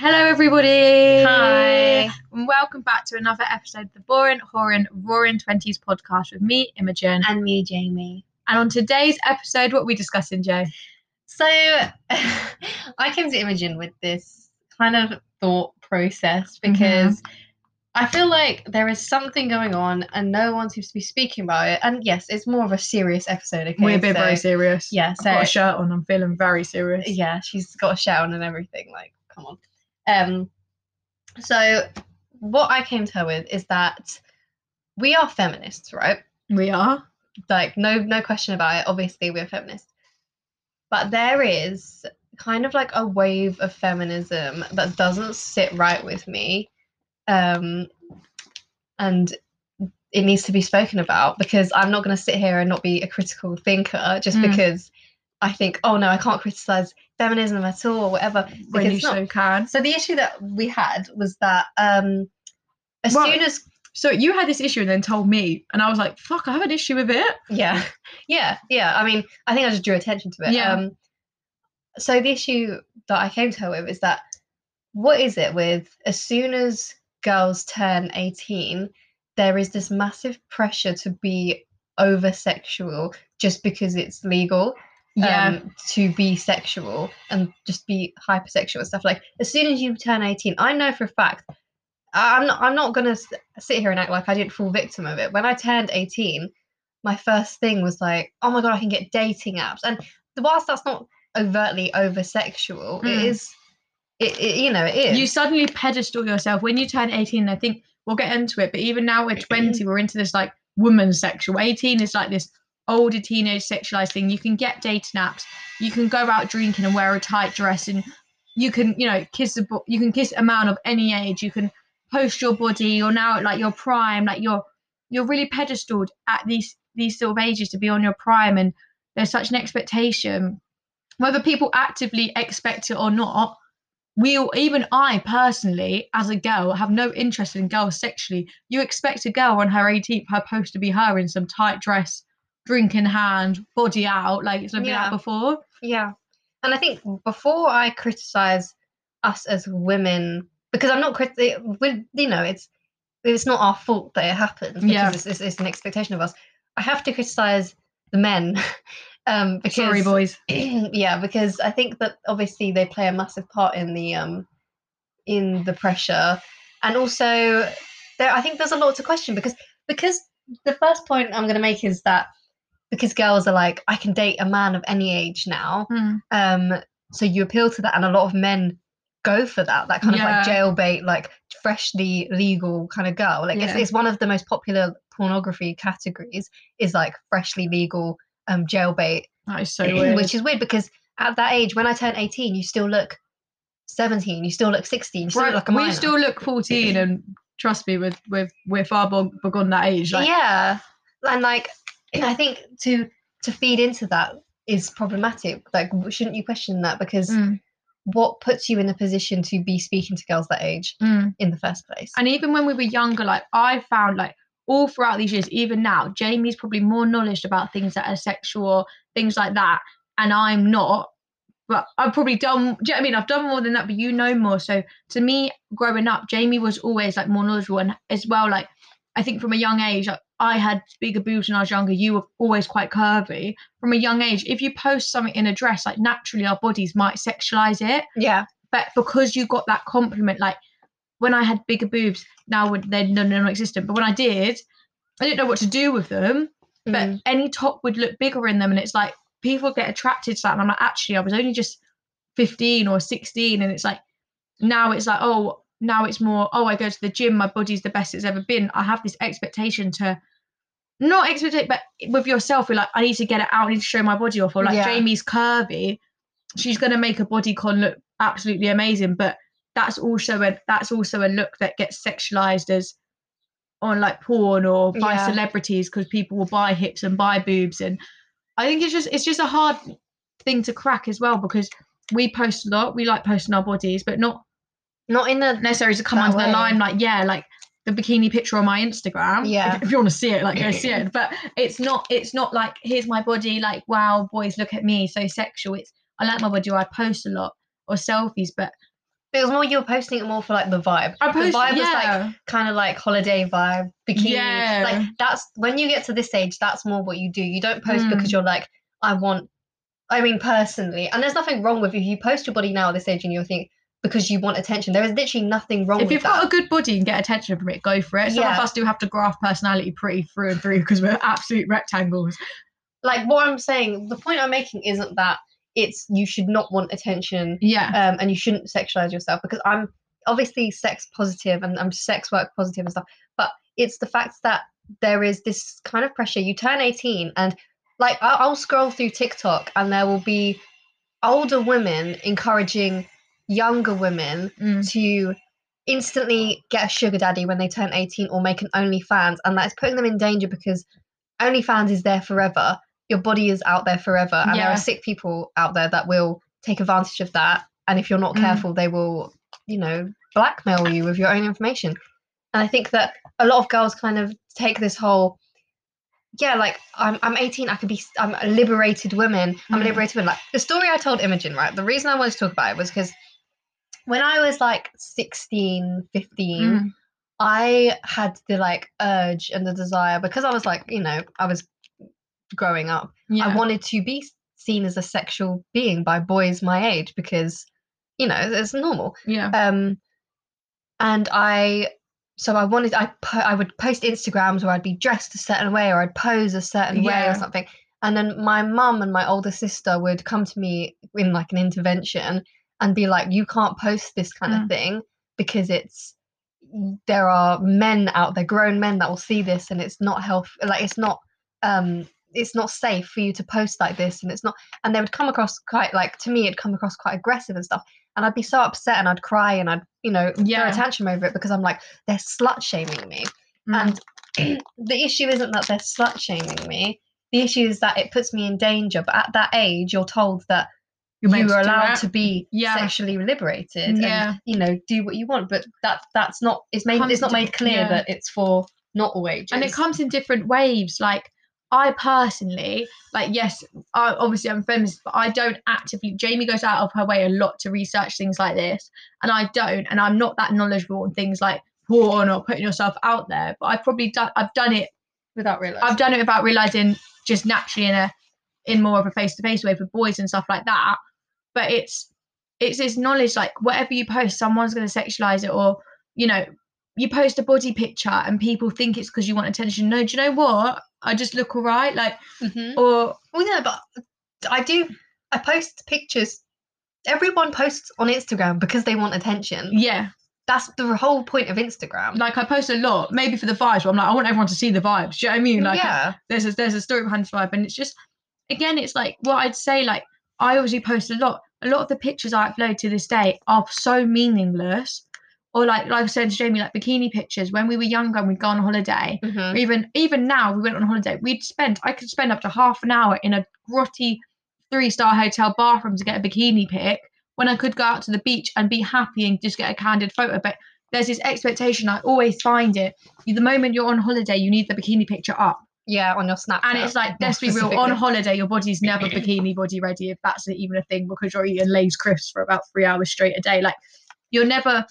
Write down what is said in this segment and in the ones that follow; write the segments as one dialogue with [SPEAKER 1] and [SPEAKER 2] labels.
[SPEAKER 1] Hello, everybody.
[SPEAKER 2] Hi.
[SPEAKER 1] And welcome back to another episode of the Boring, Whoring, Roaring Twenties podcast with me, Imogen.
[SPEAKER 2] And me, Jamie.
[SPEAKER 1] And on today's episode, what are we discussing, Joe?
[SPEAKER 2] So I came to Imogen with this kind of thought process mm-hmm. because I feel like there is something going on and no one seems to be speaking about it. And yes, it's more of a serious episode. Okay,
[SPEAKER 1] We're being
[SPEAKER 2] so,
[SPEAKER 1] very serious.
[SPEAKER 2] Yeah,
[SPEAKER 1] I've got a
[SPEAKER 2] so
[SPEAKER 1] shirt on. I'm feeling very serious.
[SPEAKER 2] yeah, she's got a shout on and everything. Like, come on. Um, so what I came to her with is that we are feminists, right?
[SPEAKER 1] We are.
[SPEAKER 2] like no no question about it obviously we're feminists but there is kind of like a wave of feminism that doesn't sit right with me um and it needs to be spoken about because i'm not going to sit here and not be a critical thinker just
[SPEAKER 1] Mm.
[SPEAKER 2] because i think oh no i can't criticize feminism at all or whatever
[SPEAKER 1] When you so can.
[SPEAKER 2] so the issue that we had was that um as
[SPEAKER 1] Well-
[SPEAKER 2] soon as
[SPEAKER 1] So you had this issue and then told me, and I was like, "Fuck, I have an issue with it."
[SPEAKER 2] Yeah, yeah, yeah. I mean, I think I just drew attention to it.
[SPEAKER 1] Yeah.
[SPEAKER 2] Um, so the issue that I came to her with is that what is it with as soon as girls turn 18, there is this massive pressure to be over sexual just because it's legal um, to be sexual and just be hypersexual and stuff. Like as soon as you turn 18, I know for a fact. I'm not, I'm not gonna sit here and act like I didn't fall victim of it. When I turned 18, my first thing was like, oh my god, I can get dating apps. And whilst that's not overtly over sexual,
[SPEAKER 1] Mm.
[SPEAKER 2] is. It, it you know it is.
[SPEAKER 1] you suddenly pedestal yourself when you turn 18 i think we'll get into it but even now we're 20 we're into this like woman sexual 18 is like this older teenage sexualized thing you can get dating apps you can go out drinking and wear a tight dress and you can you know kiss a bo- you can kiss a man of any age. You can post your body you're now like your prime like you're you're really pedestaled at these these sort of ages to be on your prime. And there's such an expectation. Whether people actively expect it or not we even I personally, as a girl, have no interest in girls sexually. You expect a girl on her 18th, her post to be her in some tight dress, drink in hand, body out, like it's been
[SPEAKER 2] Yeah.
[SPEAKER 1] out before.
[SPEAKER 2] Yeah. And I think before I criticize us as women, because I'm not criti- with you know, it's it's not our fault that it happens because
[SPEAKER 1] Yeah.
[SPEAKER 2] it's, it's, it's an expectation of us. I have to criticize the men. um because
[SPEAKER 1] Sorry, boys.
[SPEAKER 2] yeah, because I think that obviously they play a massive part in the um in the pressure. And also there I think there's a lot to question because because the first point I'm gonna make is that because girls are like, I can date a man of any age now.
[SPEAKER 1] Mm.
[SPEAKER 2] Um, so you appeal to that, and a lot of men go for that, that kind of like
[SPEAKER 1] Yeah.
[SPEAKER 2] jailbait, like freshly legal kind of girl. Like it's,
[SPEAKER 1] Yeah.
[SPEAKER 2] it's one of the most popular pornography categories is like freshly legal um jailbait,
[SPEAKER 1] That is so weird.
[SPEAKER 2] which is weird because at that age, when I turn 18, you still look 17, you still look 16, you still
[SPEAKER 1] Right,
[SPEAKER 2] look like
[SPEAKER 1] we still look 14, and trust me, with with we're far beyond that age. Like,
[SPEAKER 2] yeah, and like I think to to feed into that is problematic. Like, shouldn't you question that? Because
[SPEAKER 1] Mm,
[SPEAKER 2] what puts you in a position to be speaking to girls that age
[SPEAKER 1] mm.
[SPEAKER 2] in the first place?
[SPEAKER 1] And even when we were younger, like I found like all throughout these years, even now, Jamie's probably more knowledge about things that are sexual, things like that, and I'm not. But I've probably done. Do you know what I mean? I've done more than that, but you know more. So to me, growing up, Jamie was always like more knowledgeable, and as well, like I think from a young age, like, I had bigger boobs when I was younger. You were always quite curvy. From a young age, if you post something in a dress, like naturally our bodies might sexualize it
[SPEAKER 2] Yeah,
[SPEAKER 1] but because you got that compliment, like when I had bigger boobs, now they're no- no- non-existent. But when I did, I didn't know what to do with them. But
[SPEAKER 2] Mm.
[SPEAKER 1] any top would look bigger in them, and it's like people get attracted to that. And I'm like, actually, I was only just 15 or 16, and it's like now it's like, oh, now it's more, oh, I go to the gym, my body's the best it's ever been. I have this expectation to not expectate, but with yourself, you're like, I need to get it out, I need to show my body off. Or like
[SPEAKER 2] Yeah.
[SPEAKER 1] Jamie's curvy, she's gonna make a body con look absolutely amazing, but that's also a that's also a look that gets sexualized as on like porn or by
[SPEAKER 2] Yeah.
[SPEAKER 1] celebrities because people will buy hips and buy boobs and I think it's just it's just a hard thing to crack as well because we post a lot we like posting our bodies but not
[SPEAKER 2] not in the
[SPEAKER 1] necessarily to come
[SPEAKER 2] That
[SPEAKER 1] under the
[SPEAKER 2] way.
[SPEAKER 1] like, yeah like the bikini picture on my Instagram
[SPEAKER 2] Yeah.
[SPEAKER 1] if, if you want to see it like go see it but it's not it's not like here's my body like wow boys look at me so sexual it's I like my body or I post a lot or selfies but
[SPEAKER 2] It was more you were posting it more for like the vibe.
[SPEAKER 1] I post,
[SPEAKER 2] the vibe was like
[SPEAKER 1] yeah.
[SPEAKER 2] kind of like holiday vibe, bikini.
[SPEAKER 1] Yeah.
[SPEAKER 2] Like that's when you get to this age, that's more what you do. You don't post
[SPEAKER 1] Mm.
[SPEAKER 2] because you're like, I want. I mean, personally, and there's nothing wrong with if you post your body now at this age and you think because you want attention. There is literally nothing wrong
[SPEAKER 1] if you've
[SPEAKER 2] that.
[SPEAKER 1] got a good body and get attention from it, go for it. Some of us do have to graft personality pretty through and through because we're absolute rectangles.
[SPEAKER 2] like what I'm saying, the point I'm making isn't that it's you should not want attention
[SPEAKER 1] Yeah.
[SPEAKER 2] um, and you shouldn't sexualize yourself because I'm obviously sex positive and I'm sex work positive and stuff. But it's the fact that there is this kind of pressure. You turn 18 and like I'll, I'll scroll through TikTok and there will be older women encouraging younger women
[SPEAKER 1] Mm.
[SPEAKER 2] to instantly get a sugar daddy when they turn 18 or make an OnlyFans. And that's putting them in danger because OnlyFans is there forever. Your body is out there forever. And there are sick people out there that will take advantage of that. And if you're not
[SPEAKER 1] Mm.
[SPEAKER 2] careful, they will, you know, blackmail you with your own information. And I think that a lot of girls kind of take this whole, yeah, like I'm, I'm 18, I could be, I'm a liberated woman. I'm a
[SPEAKER 1] Mm.
[SPEAKER 2] liberated woman. Like the story I told Imogen, right? The reason I wanted to talk about it was because when I was like 16, 15,
[SPEAKER 1] Mm.
[SPEAKER 2] I had the like urge and the desire because I was like, you know, I was growing up.
[SPEAKER 1] Yeah.
[SPEAKER 2] I wanted to be seen as a sexual being by boys my age because, you know, it's normal.
[SPEAKER 1] yeah.
[SPEAKER 2] Um, and I, so I wanted, I po- I would post Instagrams where I'd be dressed a certain way or I'd pose a certain way or something. And then my mum and my older sister would come to me in like an intervention and be like, you can't post this kind of
[SPEAKER 1] Mm.
[SPEAKER 2] thing because it's, there are men out there, grown men that will see this and it's not health, like it's not, um, it's not safe for you to post like this and it's not and they would come across quite like to me it'd come across quite aggressive and stuff and I'd be so upset and I'd cry and I'd you know
[SPEAKER 1] Yeah.
[SPEAKER 2] throw a tantrum over it because I'm like they're slut shaming me
[SPEAKER 1] Mm.
[SPEAKER 2] and the issue isn't that they're slut shaming me the issue is that it puts me in danger but at that age you're told that
[SPEAKER 1] You're
[SPEAKER 2] you are
[SPEAKER 1] to
[SPEAKER 2] allowed to be
[SPEAKER 1] Yeah.
[SPEAKER 2] sexually liberated
[SPEAKER 1] Yeah.
[SPEAKER 2] and you know do what you want but that that's not it's made
[SPEAKER 1] Comes
[SPEAKER 2] it's not made clear
[SPEAKER 1] yeah.
[SPEAKER 2] that it's for not all ages
[SPEAKER 1] and it comes in different waves like i personally like yes I, obviously i'm a feminist but i don't actively jamie goes out of her way a lot to research things like this and i don't and i'm not that knowledgeable on things like porn or putting yourself out there but i've probably done i've done it
[SPEAKER 2] without realizing
[SPEAKER 1] i've done it without realizing just naturally in a in more of a face-to-face way for boys and stuff like that but it's it's this knowledge like whatever you post someone's going to sexualize it or you know you post a body picture and people think it's because you want attention no do you know what i just look all right like
[SPEAKER 2] Mhm.
[SPEAKER 1] or
[SPEAKER 2] Well, yeah, but I do. I post pictures. Everyone posts on Instagram because they want attention.
[SPEAKER 1] yeah
[SPEAKER 2] That's the whole point of Instagram.
[SPEAKER 1] like i post a lot maybe for the vibes but i'm like i want everyone to see the vibes do you know what i mean like
[SPEAKER 2] yeah,
[SPEAKER 1] there's a there's a story behind the vibe and it's just again it's like what i'd say like i obviously post a lot a lot of the pictures i upload to this day are so meaningless. Or like like i said to jamie like bikini pictures. When we were younger and we'd go on holiday
[SPEAKER 2] Mhm.
[SPEAKER 1] or even even now we went on holiday we'd spend i could spend up to half an hour in a grotty three star hotel bathroom to get a bikini pic when i could go out to the beach and be happy and just get a candid photo. But there's this expectation i always find it the moment you're on holiday you need the bikini picture up
[SPEAKER 2] yeah, on your Snapchat.
[SPEAKER 1] and it's like, let's be real, on holiday, your body's never bikini body ready, if that's even a thing, because you're eating Lay's crisps for about three hours straight a day. Like, you're never,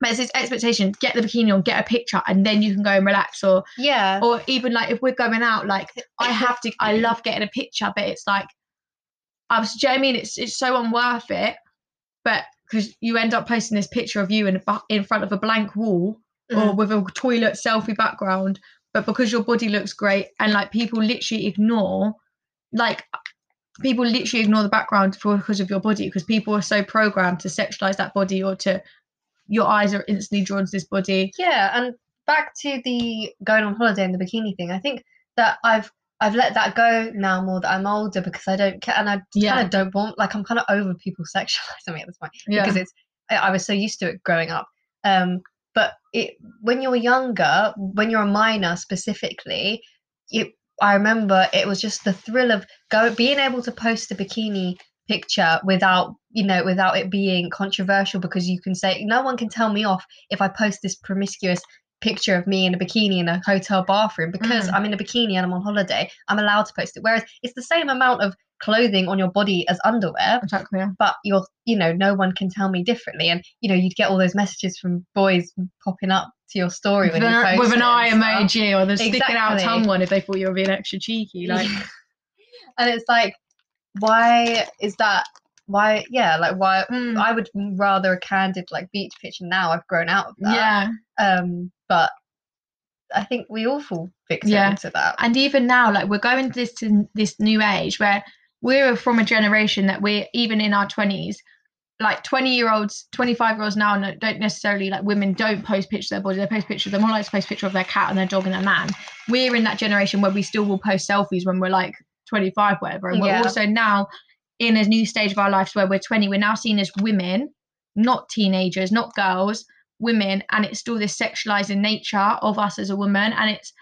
[SPEAKER 1] there's this expectation, get the bikini on, get a picture, and then you can go and relax. Or,
[SPEAKER 2] Yeah,
[SPEAKER 1] or even like, if we're going out, like, I have to, I love getting a picture, but it's like, I was, do you know I mean? It's, it's so unworth it, but because you end up posting this picture of you in, in front of a blank wall or
[SPEAKER 2] Mhm.
[SPEAKER 1] with a toilet selfie background but because your body looks great and like people literally ignore like people literally ignore the background for because of your body because people are so programmed to sexualize that body or to your eyes are instantly drawn to this body
[SPEAKER 2] yeah, and back to the going on holiday and the bikini thing. I think that I've I've let that go now more that I'm older because I don't care and I
[SPEAKER 1] Yeah.
[SPEAKER 2] kind of don't want like I'm kind of over people sexualizing me at this point.
[SPEAKER 1] yeah
[SPEAKER 2] because it's I, I was so used to it growing up. Um, but it when you're younger, when you're a minor specifically, it I remember it was just the thrill of go being able to post a bikini picture without you know without it being controversial because you can say no one can tell me off if I post this promiscuous picture of me in a bikini in a hotel bathroom because
[SPEAKER 1] Mm.
[SPEAKER 2] I'm in a bikini and I'm on holiday I'm allowed to post it whereas it's the same amount of clothing on your body as underwear
[SPEAKER 1] exactly.
[SPEAKER 2] but you're you know no one can tell me differently and you know you'd get all those messages from boys popping up to your story
[SPEAKER 1] With
[SPEAKER 2] when you
[SPEAKER 1] an, with an eye emoji or the sticking out tongue one if they thought you were being extra cheeky. Like,
[SPEAKER 2] and it's like why is that why yeah like why
[SPEAKER 1] mm,
[SPEAKER 2] i would rather a candid like beach picture now i've grown out of that
[SPEAKER 1] yeah.
[SPEAKER 2] um but i think we all fall victim
[SPEAKER 1] Yeah.
[SPEAKER 2] to that
[SPEAKER 1] and even now like we're going to this to this new age where we're from a generation that we're even in our 20s like 20 year olds 25 year olds now don't necessarily like women don't post pictures of their body they post pictures they're more likely to post picture of their cat and their dog and their man we're in that generation where we still will post selfies when we're like 25 whatever and
[SPEAKER 2] Yeah.
[SPEAKER 1] we're also now in a new stage of our lives where we're 20 we're now seen as women not teenagers not girls women and it's still this sexualizing nature of us as a woman and it's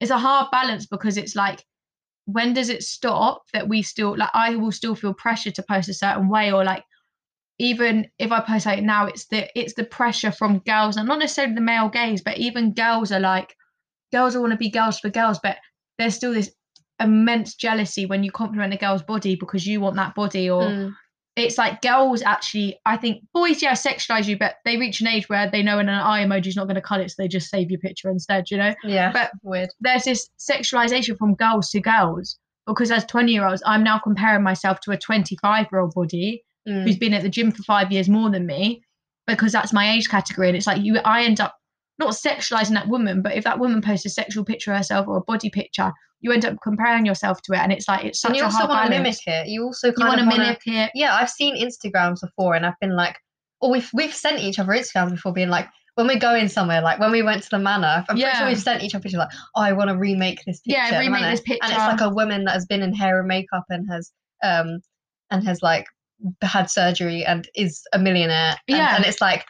[SPEAKER 1] it's a hard balance because it's like when does it stop that we still like i will still feel pressure to post a certain way or like even if i post like now it's the it's the pressure from girls and not necessarily the male gaze but even girls are like girls want to be girls for girls but there's still this immense jealousy when you compliment a girl's body because you want that body or
[SPEAKER 2] Mm.
[SPEAKER 1] It's like girls actually i think boys yeah sexualize you but they reach an age where they know an eye emoji is not going to cut it so they just save your picture instead you know
[SPEAKER 2] yeah
[SPEAKER 1] But-
[SPEAKER 2] weird
[SPEAKER 1] there's this sexualization from girls to girls because as 20 year olds i'm now comparing myself to a 25 year old body
[SPEAKER 2] Mm.
[SPEAKER 1] who's been at the gym for five years more than me because that's my age category and it's like you i end up not sexualizing that woman but if that woman posts a sexual picture of herself or a body picture you end up comparing yourself to it and it's like it's such
[SPEAKER 2] and you
[SPEAKER 1] a
[SPEAKER 2] also
[SPEAKER 1] hard
[SPEAKER 2] want to mimic it. You also
[SPEAKER 1] you
[SPEAKER 2] kind
[SPEAKER 1] want
[SPEAKER 2] of
[SPEAKER 1] to
[SPEAKER 2] wanna-
[SPEAKER 1] mimic it.
[SPEAKER 2] Yeah i've seen instagrams before and i've been like or we've we've sent each other instagrams before being like when we're going somewhere like when we went to the manor i'm pretty sure we've sent each other pictures like oh i want to remake this picture
[SPEAKER 1] Yeah, remake this picture.
[SPEAKER 2] and it's like a woman that has been in hair and makeup and has um and has like had surgery and is a millionaire and,
[SPEAKER 1] Yeah.
[SPEAKER 2] and it's like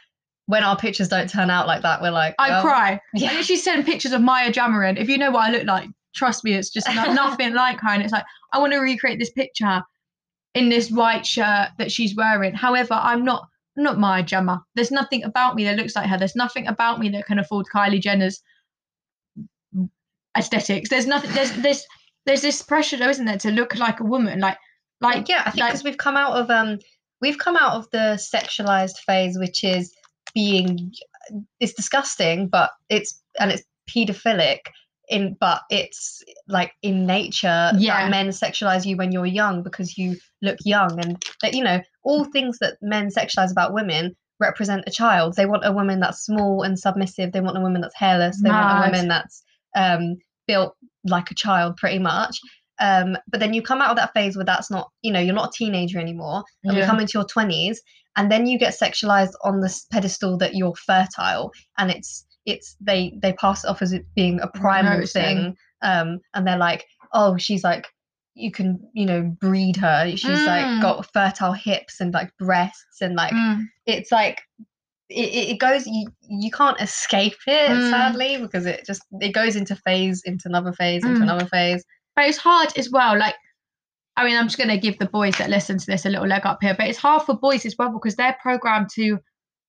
[SPEAKER 2] when our pictures don't turn out like that we're like
[SPEAKER 1] i
[SPEAKER 2] well,
[SPEAKER 1] cry I
[SPEAKER 2] yeah
[SPEAKER 1] literally send pictures of Maya Jamarin. If you know what I look like, trust me, it's just no- nothing like her. And it's like, I want to recreate this picture in this white shirt that she's wearing. However, I'm not I'm not Maya Jama. There's nothing about me that looks like her. There's nothing about me that can afford Kylie Jenner's aesthetics. There's nothing. There's there's there's this pressure, though, isn't there, to look like a woman? Like like
[SPEAKER 2] like yeah i think
[SPEAKER 1] like-
[SPEAKER 2] because we've come out of um we've come out of the sexualized phase which is being it's disgusting but it's and it's pedophilic in but it's like in nature
[SPEAKER 1] Yeah.
[SPEAKER 2] that men sexualize you when you're young because you look young. And that you know all things that men sexualize about women represent a child. They want a woman that's small and submissive. They want a woman that's hairless. They want a woman that's um built like a child pretty much. Um but then you come out of that phase where that's not you know you're not a teenager anymore and you
[SPEAKER 1] Yeah.
[SPEAKER 2] come into your 20s and then you get sexualized on this pedestal that you're fertile and it's it's they they pass it off as it being a primal thing um and they're like oh she's like you can you know breed her she's
[SPEAKER 1] Mm.
[SPEAKER 2] like got fertile hips and like breasts and like
[SPEAKER 1] mm,
[SPEAKER 2] it's like it, it it goes you you can't escape it
[SPEAKER 1] Mm.
[SPEAKER 2] sadly because it just it goes into phase into another phase into
[SPEAKER 1] Mm.
[SPEAKER 2] another phase
[SPEAKER 1] but it's hard as well. Like, I mean, I'm just going to give the boys that listen to this a little leg up here, but it's hard for boys as well because they're programmed to,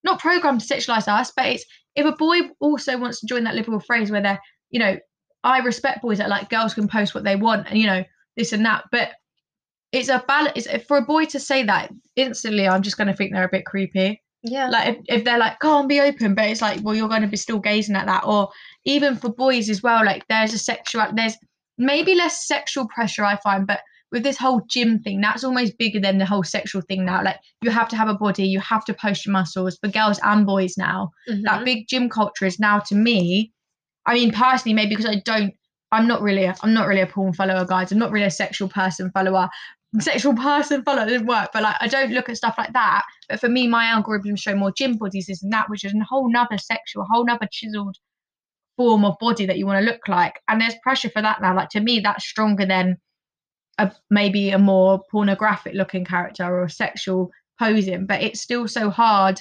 [SPEAKER 1] not programmed to sexualize us, but it's if a boy also wants to join that liberal phrase where they're, you know, I respect boys that like girls can post what they want and you know this and that, but it's a balance. It's, for a boy to say that instantly, I'm just going to think they're a bit creepy
[SPEAKER 2] yeah
[SPEAKER 1] like if, if they're like go on be open but it's like well you're going to be still gazing at that or even for boys as well like there's a sexual there's maybe less sexual pressure i find but with this whole gym thing that's almost bigger than the whole sexual thing now. Like you have to have a body you have to post your muscles for girls and boys now. That
[SPEAKER 2] Mhm.
[SPEAKER 1] big gym culture is now to me i mean personally maybe because i don't i'm not really a, i'm not really a porn follower guys. I'm not really a sexual person follower. Sexual person follower doesn't work but like i don't look at stuff like that. But for me my algorithms show more gym bodies this and that which is a whole nother sexual whole nother chiseled form of body that you want to look like. And there's pressure for that now. Like to me that's stronger than a maybe a more pornographic looking character or sexual posing but it's still so hard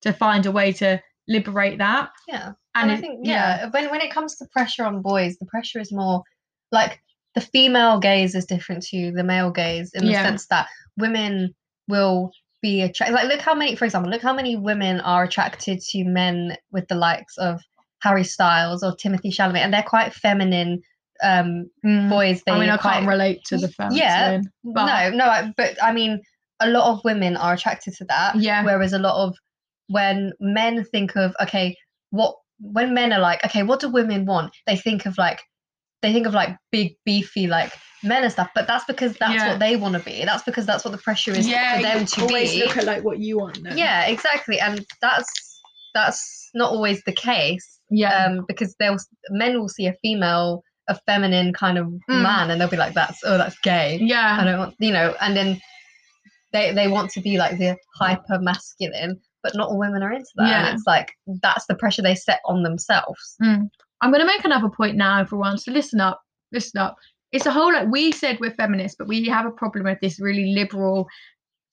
[SPEAKER 1] to find a way to liberate that
[SPEAKER 2] yeah
[SPEAKER 1] and,
[SPEAKER 2] and I think yeah, when when it comes to pressure on boys, the pressure is more like the female gaze is different to the male gaze in the
[SPEAKER 1] Yeah.
[SPEAKER 2] sense that women will be attracted. Like, look how many, for example, look how many women are attracted to men with the likes of Harry Styles or Timothée Chalamet, and they're quite feminine um
[SPEAKER 1] Mm.
[SPEAKER 2] boys they
[SPEAKER 1] I mean, I
[SPEAKER 2] quite
[SPEAKER 1] can't relate to the feminine.
[SPEAKER 2] Yeah,
[SPEAKER 1] but-
[SPEAKER 2] no no I- but i mean a lot of women are attracted to that
[SPEAKER 1] Yeah.
[SPEAKER 2] whereas a lot of when men think of okay what when men are like okay what do women want they think of like they think of like big beefy like men and stuff but that's because that's
[SPEAKER 1] Yeah.
[SPEAKER 2] what they want to be that's because that's what the pressure is
[SPEAKER 1] yeah,
[SPEAKER 2] for them to
[SPEAKER 1] always
[SPEAKER 2] be
[SPEAKER 1] look at like what you want. Then.
[SPEAKER 2] yeah exactly and that's that's not always the case
[SPEAKER 1] yeah,
[SPEAKER 2] um because they'll men will see a female a feminine kind of
[SPEAKER 1] Mm.
[SPEAKER 2] man and they'll be like that's oh that's gay
[SPEAKER 1] yeah I
[SPEAKER 2] don't want, you know, and then they they want to be like the hyper masculine, but not all women are into that.
[SPEAKER 1] Yeah.
[SPEAKER 2] And it's like that's the pressure they set on themselves.
[SPEAKER 1] I'm going to make another point now, everyone. So listen up, listen up. It's a whole like we said we're feminists, but we have a problem with this really liberal,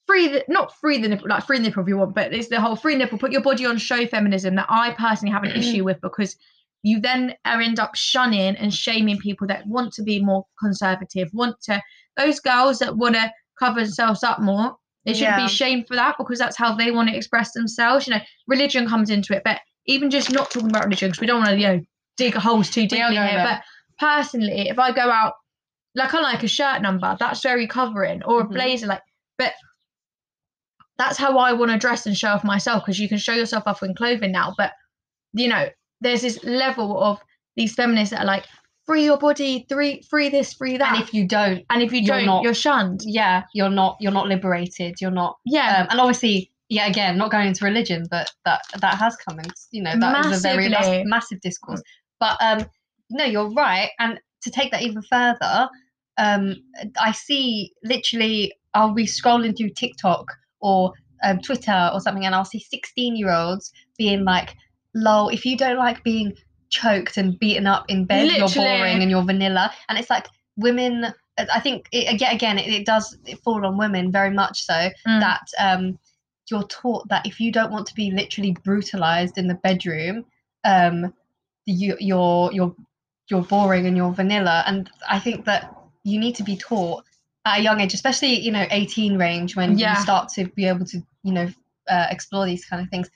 [SPEAKER 1] free the not free the nipple, like free the nipple if you want, but it's the whole free nipple, put your body on show feminism that I personally have an issue with because you then end up shunning and shaming people that want to be more conservative, want to those girls that want to cover themselves up more. They shouldn't
[SPEAKER 2] Yeah.
[SPEAKER 1] be shamed for that because that's how they want to express themselves. You know, religion comes into it, but even just not talking about religion because we don't want to, you know, dig holes too deeply here. But personally, if I go out, like I like a shirt number, that's very covering, or a
[SPEAKER 2] Mhm.
[SPEAKER 1] blazer, like, but that's how I want to dress and show off myself because you can show yourself off in clothing now. But you know, there's this level of these feminists that are like, free your body, free, free this, free that.
[SPEAKER 2] And if you don't,
[SPEAKER 1] And if you
[SPEAKER 2] you're
[SPEAKER 1] don't,
[SPEAKER 2] not-
[SPEAKER 1] you're shunned.
[SPEAKER 2] yeah, you're not you're not liberated. You're not,
[SPEAKER 1] Yeah.
[SPEAKER 2] um, and obviously, yeah, again, not going into religion, but that that has come in. You know, that that is a very
[SPEAKER 1] Massively.
[SPEAKER 2] massive discourse. But um, no, you're right. And to take that even further, um, I see literally I'll be scrolling through TikTok or um, Twitter or something, and I'll see 16 year olds being like, "Lol, if you don't like being choked and beaten up in bed, you're boring and you're vanilla." And it's like women. I think it, again, it, it does fall on women very much so
[SPEAKER 1] Mm.
[SPEAKER 2] that um, you're taught that if you don't want to be literally brutalized in the bedroom, um, you, you're you're you're boring and you're vanilla. And I think that you need to be taught at a young age, especially you know 18 range when
[SPEAKER 1] Yeah.
[SPEAKER 2] you start to be able to you know uh, explore these kind of things.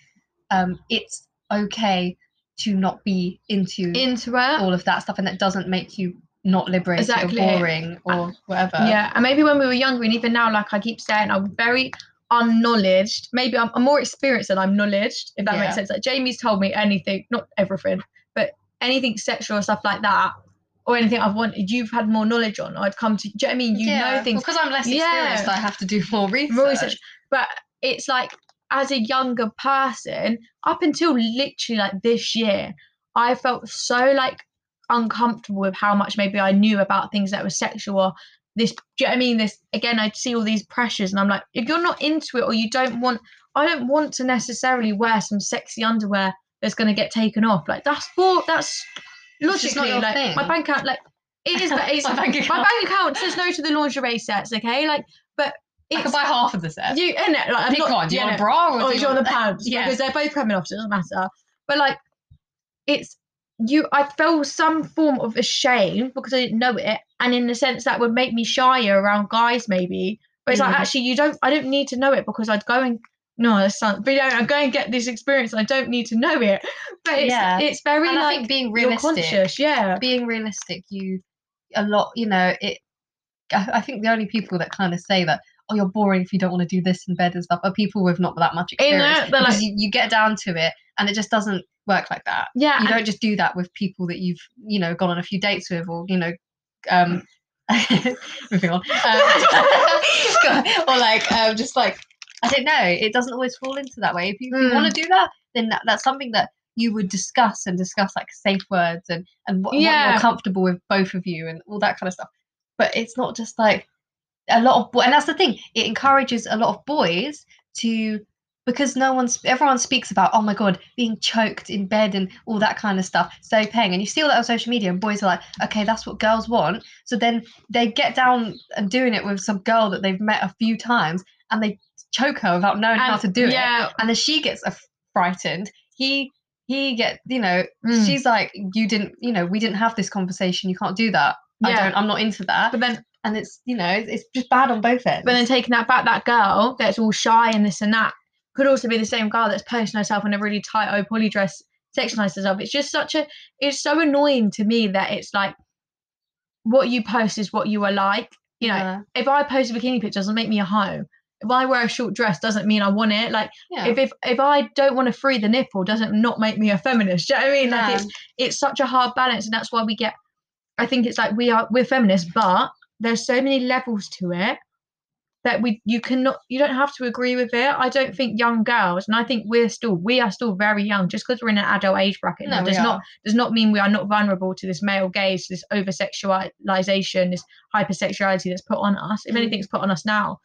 [SPEAKER 2] Um, it's okay to not be into
[SPEAKER 1] into it.
[SPEAKER 2] all of that stuff, and that doesn't make you not liberated
[SPEAKER 1] Exactly.
[SPEAKER 2] or boring or whatever.
[SPEAKER 1] Yeah, and maybe when we were younger, and even now, like I keep saying, I'm very unknowledged. Maybe I'm, I'm more experienced than I'm knowledged, if that
[SPEAKER 2] Yeah.
[SPEAKER 1] makes sense. Like Jamie's told me anything, not everything, but anything sexual or stuff like that, or anything I've wanted, you've had more knowledge on. I'd come to, do you know what I mean? You know things.
[SPEAKER 2] because I'm less
[SPEAKER 1] Yeah.
[SPEAKER 2] experienced. I have to do more research.
[SPEAKER 1] more research. But it's like as a younger person, up until literally like this year, I felt so like uncomfortable with how much maybe I knew about things that were sexual or this do you know what I mean? This again, I'd see all these pressures and I'm like, if you're not into it or you don't want I don't want to necessarily wear some sexy underwear that's gonna get taken off. Like that's for that's
[SPEAKER 2] It's just not
[SPEAKER 1] logically like
[SPEAKER 2] thing.
[SPEAKER 1] my bank account like it is but it's
[SPEAKER 2] My bank
[SPEAKER 1] my
[SPEAKER 2] account.
[SPEAKER 1] bank account says no to the lingerie sets, okay? Like
[SPEAKER 2] I could buy half of the set.
[SPEAKER 1] you it like I'm
[SPEAKER 2] Pick
[SPEAKER 1] not,
[SPEAKER 2] one. Do you want a bra or,
[SPEAKER 1] or
[SPEAKER 2] do
[SPEAKER 1] do you want the
[SPEAKER 2] want-
[SPEAKER 1] pants?
[SPEAKER 2] Yeah.
[SPEAKER 1] Because they're both coming off, so it doesn't matter. But like it's you I felt some form of a shame because I didn't know it. And in the sense that would make me shyer around guys maybe. But it's like
[SPEAKER 2] Mhm.
[SPEAKER 1] actually you don't I don't need to know it because I'd go and no, that sounds but yeah, I'm going to get this experience and I don't need to know it. But it's
[SPEAKER 2] Yeah.
[SPEAKER 1] it's very
[SPEAKER 2] And
[SPEAKER 1] like
[SPEAKER 2] being realistic,
[SPEAKER 1] conscious, yeah.
[SPEAKER 2] being realistic, you a lot. You know, it. I, I think the only people that kind of say that, oh, you're boring if you don't want to do this in bed and stuff, are people with not that much experience. because
[SPEAKER 1] like-
[SPEAKER 2] you, you get down to it, and it just doesn't work like that.
[SPEAKER 1] Yeah.
[SPEAKER 2] you don't just do that with people that you've you know gone on a few dates with or you know um moving on um, or like um, just like i don't know it doesn't always fall into that way if you,
[SPEAKER 1] Mm.
[SPEAKER 2] want to do that then that, that's something that you would discuss and discuss like safe words and and what, what
[SPEAKER 1] Yeah.
[SPEAKER 2] you're comfortable with both of you and all that kind of stuff but it's not just like a lot of bo- and that's the thing it encourages a lot of boys to because no one's everyone speaks about oh my god being choked in bed and all that kind of stuff so paying and you see all that on social media and boys are like okay that's what girls want so then they get down and doing it with some girl that they've met a few times and they choke her without knowing how to do it
[SPEAKER 1] yeah.
[SPEAKER 2] and then she gets frightened he he get you know
[SPEAKER 1] Mm.
[SPEAKER 2] she's like you didn't you know we didn't have this conversation you can't do that i
[SPEAKER 1] Yeah.
[SPEAKER 2] don't i'm not into that
[SPEAKER 1] But then
[SPEAKER 2] and it's you know it's, just bad on both ends
[SPEAKER 1] But then taking that back, that girl that's all shy and this and that could also be the same girl that's posting herself in a really tight oh poly dress, sexualized herself. It's just such a, it's so annoying to me that it's like what you post is what you are like. You know,
[SPEAKER 2] Yeah.
[SPEAKER 1] if I post a bikini picture, doesn't make me a hoe. If I wear a short dress, doesn't mean I want it. Like
[SPEAKER 2] yeah.
[SPEAKER 1] if, if if I don't want to free the nipple, doesn't not make me a feminist. Do you know what I mean? Like it's it's such a hard balance, and that's why we get. I think it's like we are we're feminists, but there's so many levels to it that we you cannot you don't have to agree with it. I don't think young girls, and I think we're still we are still very young. Just because we're in an adult age bracket
[SPEAKER 2] No,
[SPEAKER 1] does not does not mean we are not vulnerable to this male gaze, this over sexualization, this hypersexuality that's put on us. If
[SPEAKER 2] Mm.
[SPEAKER 1] anything's put on us now,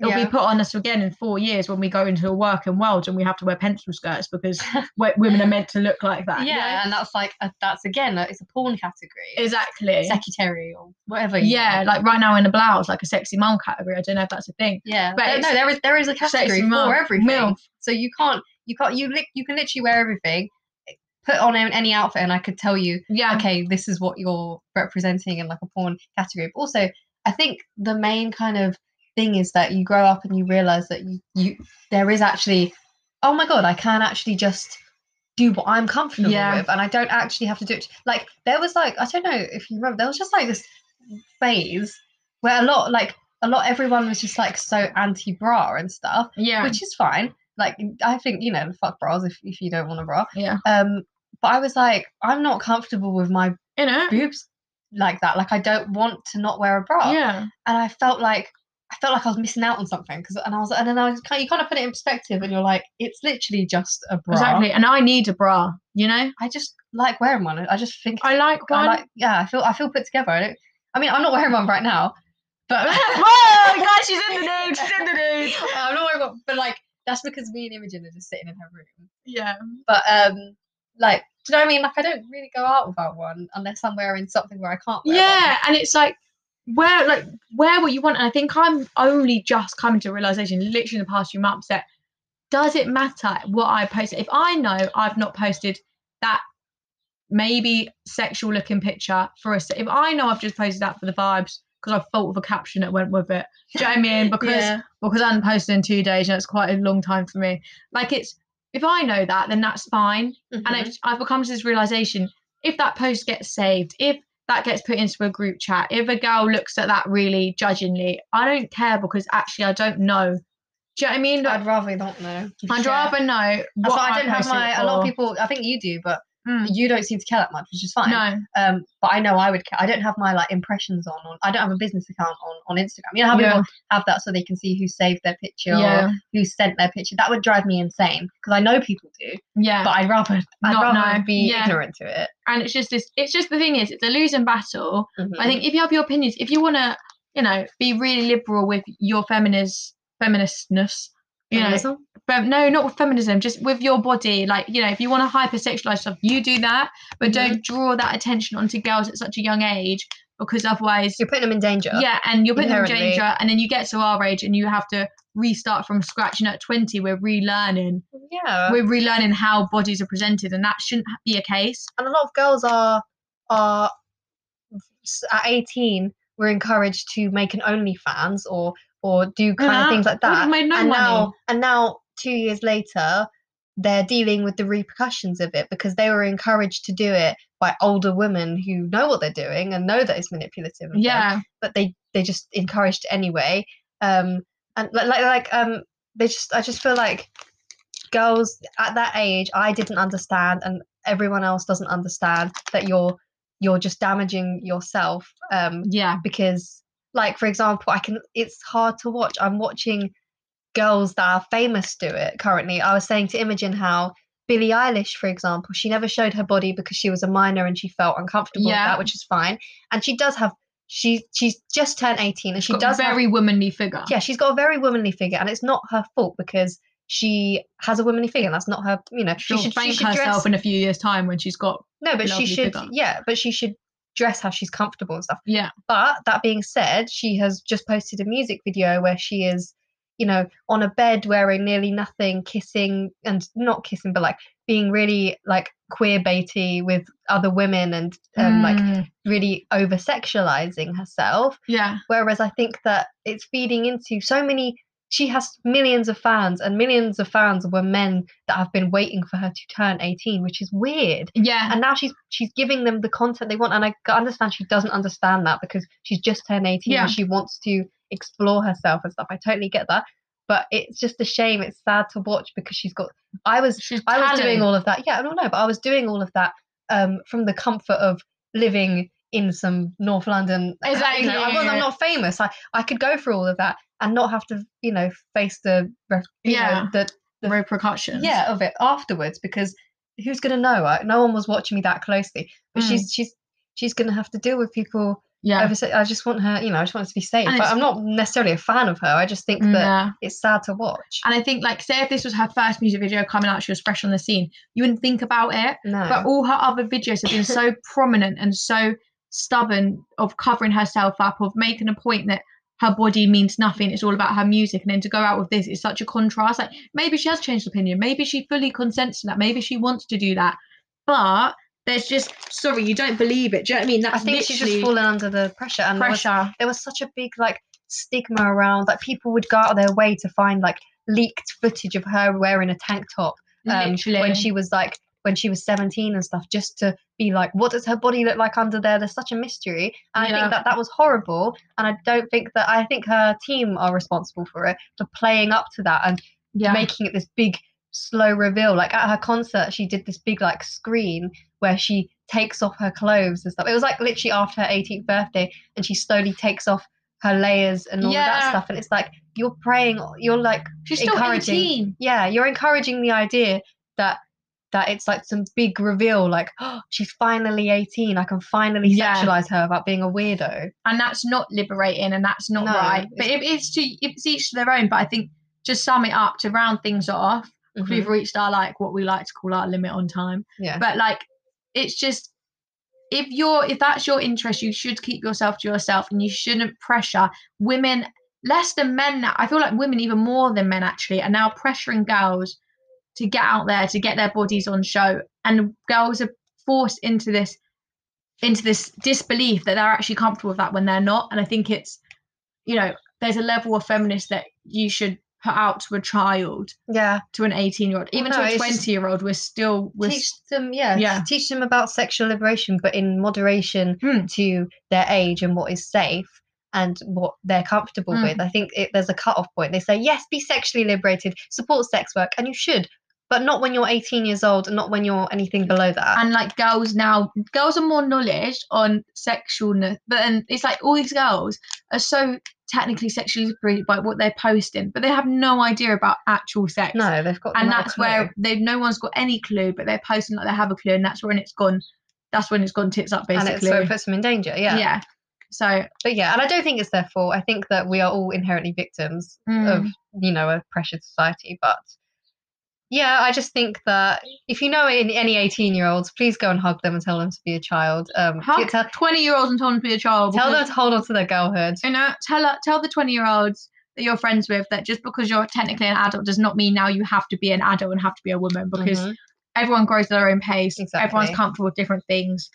[SPEAKER 1] it'll
[SPEAKER 2] Yeah.
[SPEAKER 1] be put on us again in four years when we go into a working world and we have to wear pencil skirts because women are meant to look like that. you
[SPEAKER 2] yeah,
[SPEAKER 1] know?
[SPEAKER 2] and that's like a, that's again, a- it's a porn category,
[SPEAKER 1] exactly.
[SPEAKER 2] secretary or whatever.
[SPEAKER 1] Yeah, like right now in a blouse, like a sexy mom category. I don't know if that's a thing.
[SPEAKER 2] yeah.
[SPEAKER 1] but
[SPEAKER 2] no, there is there is a category for
[SPEAKER 1] mum,
[SPEAKER 2] everything.
[SPEAKER 1] MILF.
[SPEAKER 2] So you can't you can't you li- you can literally wear everything, put on any outfit, and I could tell you
[SPEAKER 1] Yeah.
[SPEAKER 2] okay, this is what you're representing in like a porn category. But also, I think the main kind of thing is that you grow up and you realize that you, you there is actually, oh my god, I can actually just do what I'm comfortable
[SPEAKER 1] Yeah.
[SPEAKER 2] with, and I don't actually have to do it. Like there was like I don't know if you remember, there was just like this phase where a lot like a lot everyone was just like so anti bra and stuff,
[SPEAKER 1] Yeah.
[SPEAKER 2] which is fine. Like I think you know, fuck bras if if you don't want a bra.
[SPEAKER 1] yeah.
[SPEAKER 2] Um, but I was like, I'm not comfortable with my
[SPEAKER 1] You know?
[SPEAKER 2] boobs like that. Like I don't want to not wear a bra.
[SPEAKER 1] Yeah.
[SPEAKER 2] And I felt like I felt like I was missing out on something because and I was and then I was kind you kind of put it in perspective and you're like it's literally just a bra.
[SPEAKER 1] Exactly. And I need a bra, you know?
[SPEAKER 2] I just like wearing one. I just think
[SPEAKER 1] I like
[SPEAKER 2] I
[SPEAKER 1] one.
[SPEAKER 2] like yeah. I feel I feel put together. I don't. I mean I'm not wearing one right now, but
[SPEAKER 1] Whoa, guys, she's in the nude. She's in the nude.
[SPEAKER 2] I'm not wearing one. But like that's because me and Imogen are just sitting in her room.
[SPEAKER 1] Yeah.
[SPEAKER 2] But um, like do you know what I mean? Like I don't really go out without one unless I'm wearing something where I can't. Wear
[SPEAKER 1] Yeah. And it's like, wear like where what you want. And I think I'm only just coming to a realization, literally in the past few months, that does it matter what I post? If I know I've not posted that maybe sexual looking picture for a se- if I know I've just posted that for the vibes because I've thought of a caption that went with it. Do you know what I mean? Because
[SPEAKER 2] yeah.
[SPEAKER 1] because I hadn't posted in two days and it's quite a long time for me. Like it's if I know that, then that's fine. And
[SPEAKER 2] Mhm.
[SPEAKER 1] it's, I've come to this realization: if that post gets saved, if that gets put into a group chat, if a girl looks at that really judgingly, I don't care because actually I don't know. Do you know what I mean?
[SPEAKER 2] I'd rather not know.
[SPEAKER 1] I'd
[SPEAKER 2] Yeah.
[SPEAKER 1] rather know what
[SPEAKER 2] I don't have my.
[SPEAKER 1] it
[SPEAKER 2] A lot of people. I think you do, but
[SPEAKER 1] Mm,
[SPEAKER 2] you don't seem to care that much, which is fine.
[SPEAKER 1] no,
[SPEAKER 2] Um, but I know I would care. I don't have my like impressions on. on I don't have a business account on on Instagram. You know how
[SPEAKER 1] Yeah.
[SPEAKER 2] people have that so they can see who saved their picture
[SPEAKER 1] yeah,
[SPEAKER 2] or who sent their picture. That would drive me insane because I know people do,
[SPEAKER 1] yeah.
[SPEAKER 2] but I'd rather I'd
[SPEAKER 1] Not
[SPEAKER 2] rather
[SPEAKER 1] know.
[SPEAKER 2] be
[SPEAKER 1] Yeah.
[SPEAKER 2] ignorant to it.
[SPEAKER 1] and it's just this. It's just the thing is, it's a losing battle. I
[SPEAKER 2] Mhm.
[SPEAKER 1] think if you have your opinions, if you want to, you know, be really liberal with your feminist feministness, you know,
[SPEAKER 2] Feminism?
[SPEAKER 1] But no, not with feminism, just with your body. Like, you know, if you want to hypersexualize stuff, you do that, but
[SPEAKER 2] Mhm.
[SPEAKER 1] don't draw that attention onto girls at such a young age because otherwise,
[SPEAKER 2] you're putting them in danger.
[SPEAKER 1] yeah, and you're putting them in danger, and then you get to our age and you have to restart from scratch. And at 20, we're relearning,
[SPEAKER 2] yeah.
[SPEAKER 1] we're relearning how bodies are presented, and that shouldn't be a case.
[SPEAKER 2] and a lot of girls are are at 18 were encouraged to make an OnlyFans or or do kind
[SPEAKER 1] Yeah,
[SPEAKER 2] of things like that.
[SPEAKER 1] no
[SPEAKER 2] and
[SPEAKER 1] money.
[SPEAKER 2] now and now two years later, they're dealing with the repercussions of it because they were encouraged to do it by older women who know what they're doing and know that it's manipulative. of them,
[SPEAKER 1] Yeah,
[SPEAKER 2] but they they just encouraged anyway. Um, and like like like um, they just I just feel like girls at that age I didn't understand, and everyone else doesn't understand that you're you're just damaging yourself. Um,
[SPEAKER 1] yeah,
[SPEAKER 2] because like for example, I can it's hard to watch. I'm watching girls that are famous do it currently. I was saying to Imogen how. Billie Eilish, for example, she never showed her body because she was a minor and she felt uncomfortable with that, which is fine. And she does have she she's just turned 18 and she
[SPEAKER 1] got
[SPEAKER 2] does have-
[SPEAKER 1] very womanly figure.
[SPEAKER 2] yeah she's got a very womanly figure and it's not her fault because she has a womanly figure and that's not her you know
[SPEAKER 1] She'll
[SPEAKER 2] she should, she should
[SPEAKER 1] herself
[SPEAKER 2] dress
[SPEAKER 1] in a few years' time when she's got
[SPEAKER 2] no but she should
[SPEAKER 1] figure.
[SPEAKER 2] yeah but she should dress how she's comfortable and stuff
[SPEAKER 1] yeah,
[SPEAKER 2] but that being said she has just posted a music video where she is you know on a bed wearing nearly nothing kissing and not kissing but like being really like queer baity with other women and and like
[SPEAKER 1] Mm,
[SPEAKER 2] really over sexualizing herself
[SPEAKER 1] yeah,
[SPEAKER 2] Whereas I think that it's feeding into so many she has millions of fans, and millions of fans were men that have been waiting for her to turn 18, which is weird.
[SPEAKER 1] Yeah.
[SPEAKER 2] And now she's she's giving them the content they want, and I understand she doesn't understand that because she's just turned 18
[SPEAKER 1] Yeah.
[SPEAKER 2] and she wants to explore herself and stuff. I totally get that, but it's just a shame. It's sad to watch because she's got. I was
[SPEAKER 1] She's
[SPEAKER 2] I was doing all of that. Yeah, I don't know, but I was doing all of that um, from the comfort of living in some North London. uh, You know, I
[SPEAKER 1] Exactly.
[SPEAKER 2] I'm not famous. I, I could go through all of that and not have to, you know, face the, you know,
[SPEAKER 1] Yeah.
[SPEAKER 2] the
[SPEAKER 1] the repercussions.
[SPEAKER 2] yeah of it afterwards because who's gonna know? Right? No one was watching me that closely, but
[SPEAKER 1] Mm.
[SPEAKER 2] she's she's she's gonna have to deal with people.
[SPEAKER 1] Yeah.
[SPEAKER 2] Over, I just want her, you know, I just want her to be safe. But I'm not necessarily a fan of her. I just think that
[SPEAKER 1] Yeah.
[SPEAKER 2] it's sad to watch.
[SPEAKER 1] And I think, like, say if this was her first music video coming out, she was fresh on the scene, you wouldn't think about it.
[SPEAKER 2] No.
[SPEAKER 1] But all her other videos have been so prominent and so stubborn of covering herself up, of making a point that her body means nothing. It's all about her music. And then to go out with this is such a contrast. Like maybe she has changed opinion. Maybe she fully consents to that. Maybe she wants to do that. But there's just sorry, you don't believe it. Do you know what I mean?
[SPEAKER 2] I think she's just fallen under the pressure and there was-
[SPEAKER 1] pressure.
[SPEAKER 2] there was such a big like stigma around like people would go out of their way to find like leaked footage of her wearing a tank top um, when she was like when she was 17 and stuff just to be like what does her body look like under there there's such a mystery and i think that that was horrible and i don't think that i think her team are responsible for it for playing up to that and
[SPEAKER 1] yeah.
[SPEAKER 2] making it this big slow reveal. Like at her concert she did this big like screen where she takes off her clothes and stuff. It was like literally after her 18th birthday and she slowly takes off her layers and all of that stuff and it's like you're praying you're like
[SPEAKER 1] She's still
[SPEAKER 2] encouraging-
[SPEAKER 1] 18.
[SPEAKER 2] yeah you're encouraging the idea that that it's like some big reveal like oh she's finally 18 i can finally
[SPEAKER 1] Yeah.
[SPEAKER 2] sexualize her about being a weirdo.
[SPEAKER 1] And that's not liberating and that's not
[SPEAKER 2] No,
[SPEAKER 1] right. But it, it's to it's each to their own but i think just sum it up to round things off
[SPEAKER 2] Mhm.
[SPEAKER 1] we've reached our like what we like to call our limit on time.
[SPEAKER 2] Yeah.
[SPEAKER 1] But like it's just if you're if that's your interest you should keep yourself to yourself and you shouldn't pressure women less than men now i feel like women even more than men actually are now pressuring girls to get out there to get their bodies on show. And girls are forced into this into this disbelief that they're actually comfortable with that when they're not. And i think it's you know there's a level of feminist that you should put out to a child
[SPEAKER 2] yeah
[SPEAKER 1] to an 18 year old even
[SPEAKER 2] no,
[SPEAKER 1] to a 20 year old we're still we're
[SPEAKER 2] teach them yeah,
[SPEAKER 1] Yeah.
[SPEAKER 2] teach them about sexual liberation but in moderation
[SPEAKER 1] Hmm.
[SPEAKER 2] to their age and what is safe and what they're comfortable
[SPEAKER 1] Hmm.
[SPEAKER 2] with i think it, there's a cut-off point they say yes be sexually liberated support sex work and you should but not when you're 18 years old and not when you're anything below that
[SPEAKER 1] and like girls now girls are more knowledge on sexualness but then it's like all these girls are so technically sexually liberated by what they're posting but they have no idea about actual sex.
[SPEAKER 2] No they've got
[SPEAKER 1] and that's where they no one's got any clue but they're posting like they have a clue and that's when it's gone that's when it's gone tits up
[SPEAKER 2] and
[SPEAKER 1] basically
[SPEAKER 2] it's, so it puts them in danger yeah.
[SPEAKER 1] yeah. So
[SPEAKER 2] but yeah and i don't think it's their fault. I think that we are all inherently victims
[SPEAKER 1] mm,
[SPEAKER 2] of you know a pressured society but yeah i just think that if you know any any 18 year olds please go and hug them and tell them to be a child um
[SPEAKER 1] hug
[SPEAKER 2] tell,
[SPEAKER 1] 20 year olds and tell them to be a child
[SPEAKER 2] tell them to hold on to their girlhood
[SPEAKER 1] you know tell tell the 20 year olds that you're friends with that just because you're technically an adult does not mean now you have to be an adult and have to be a woman because
[SPEAKER 2] Mhm.
[SPEAKER 1] everyone grows at their own pace
[SPEAKER 2] Exactly.
[SPEAKER 1] everyone's comfortable with different things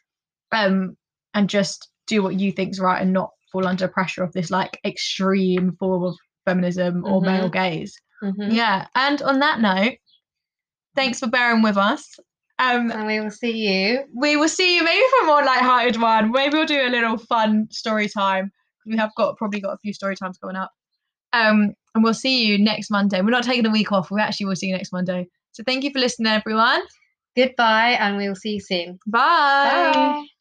[SPEAKER 1] um and just do what you think's right and not fall under pressure of this like extreme form of feminism or male gaze
[SPEAKER 2] Mhm.
[SPEAKER 1] yeah and on that note thanks for bearing with us um
[SPEAKER 2] and we will see you
[SPEAKER 1] we will see you maybe for a more light-hearted one. Maybe we'll do a little fun story time. We have got probably got a few story times coming up. Um, and we'll see you next Monday. We're not taking a week off. We actually will see you next Monday. So thank you for listening, everyone.
[SPEAKER 2] goodbye and we will see you soon
[SPEAKER 1] Bye.
[SPEAKER 2] bye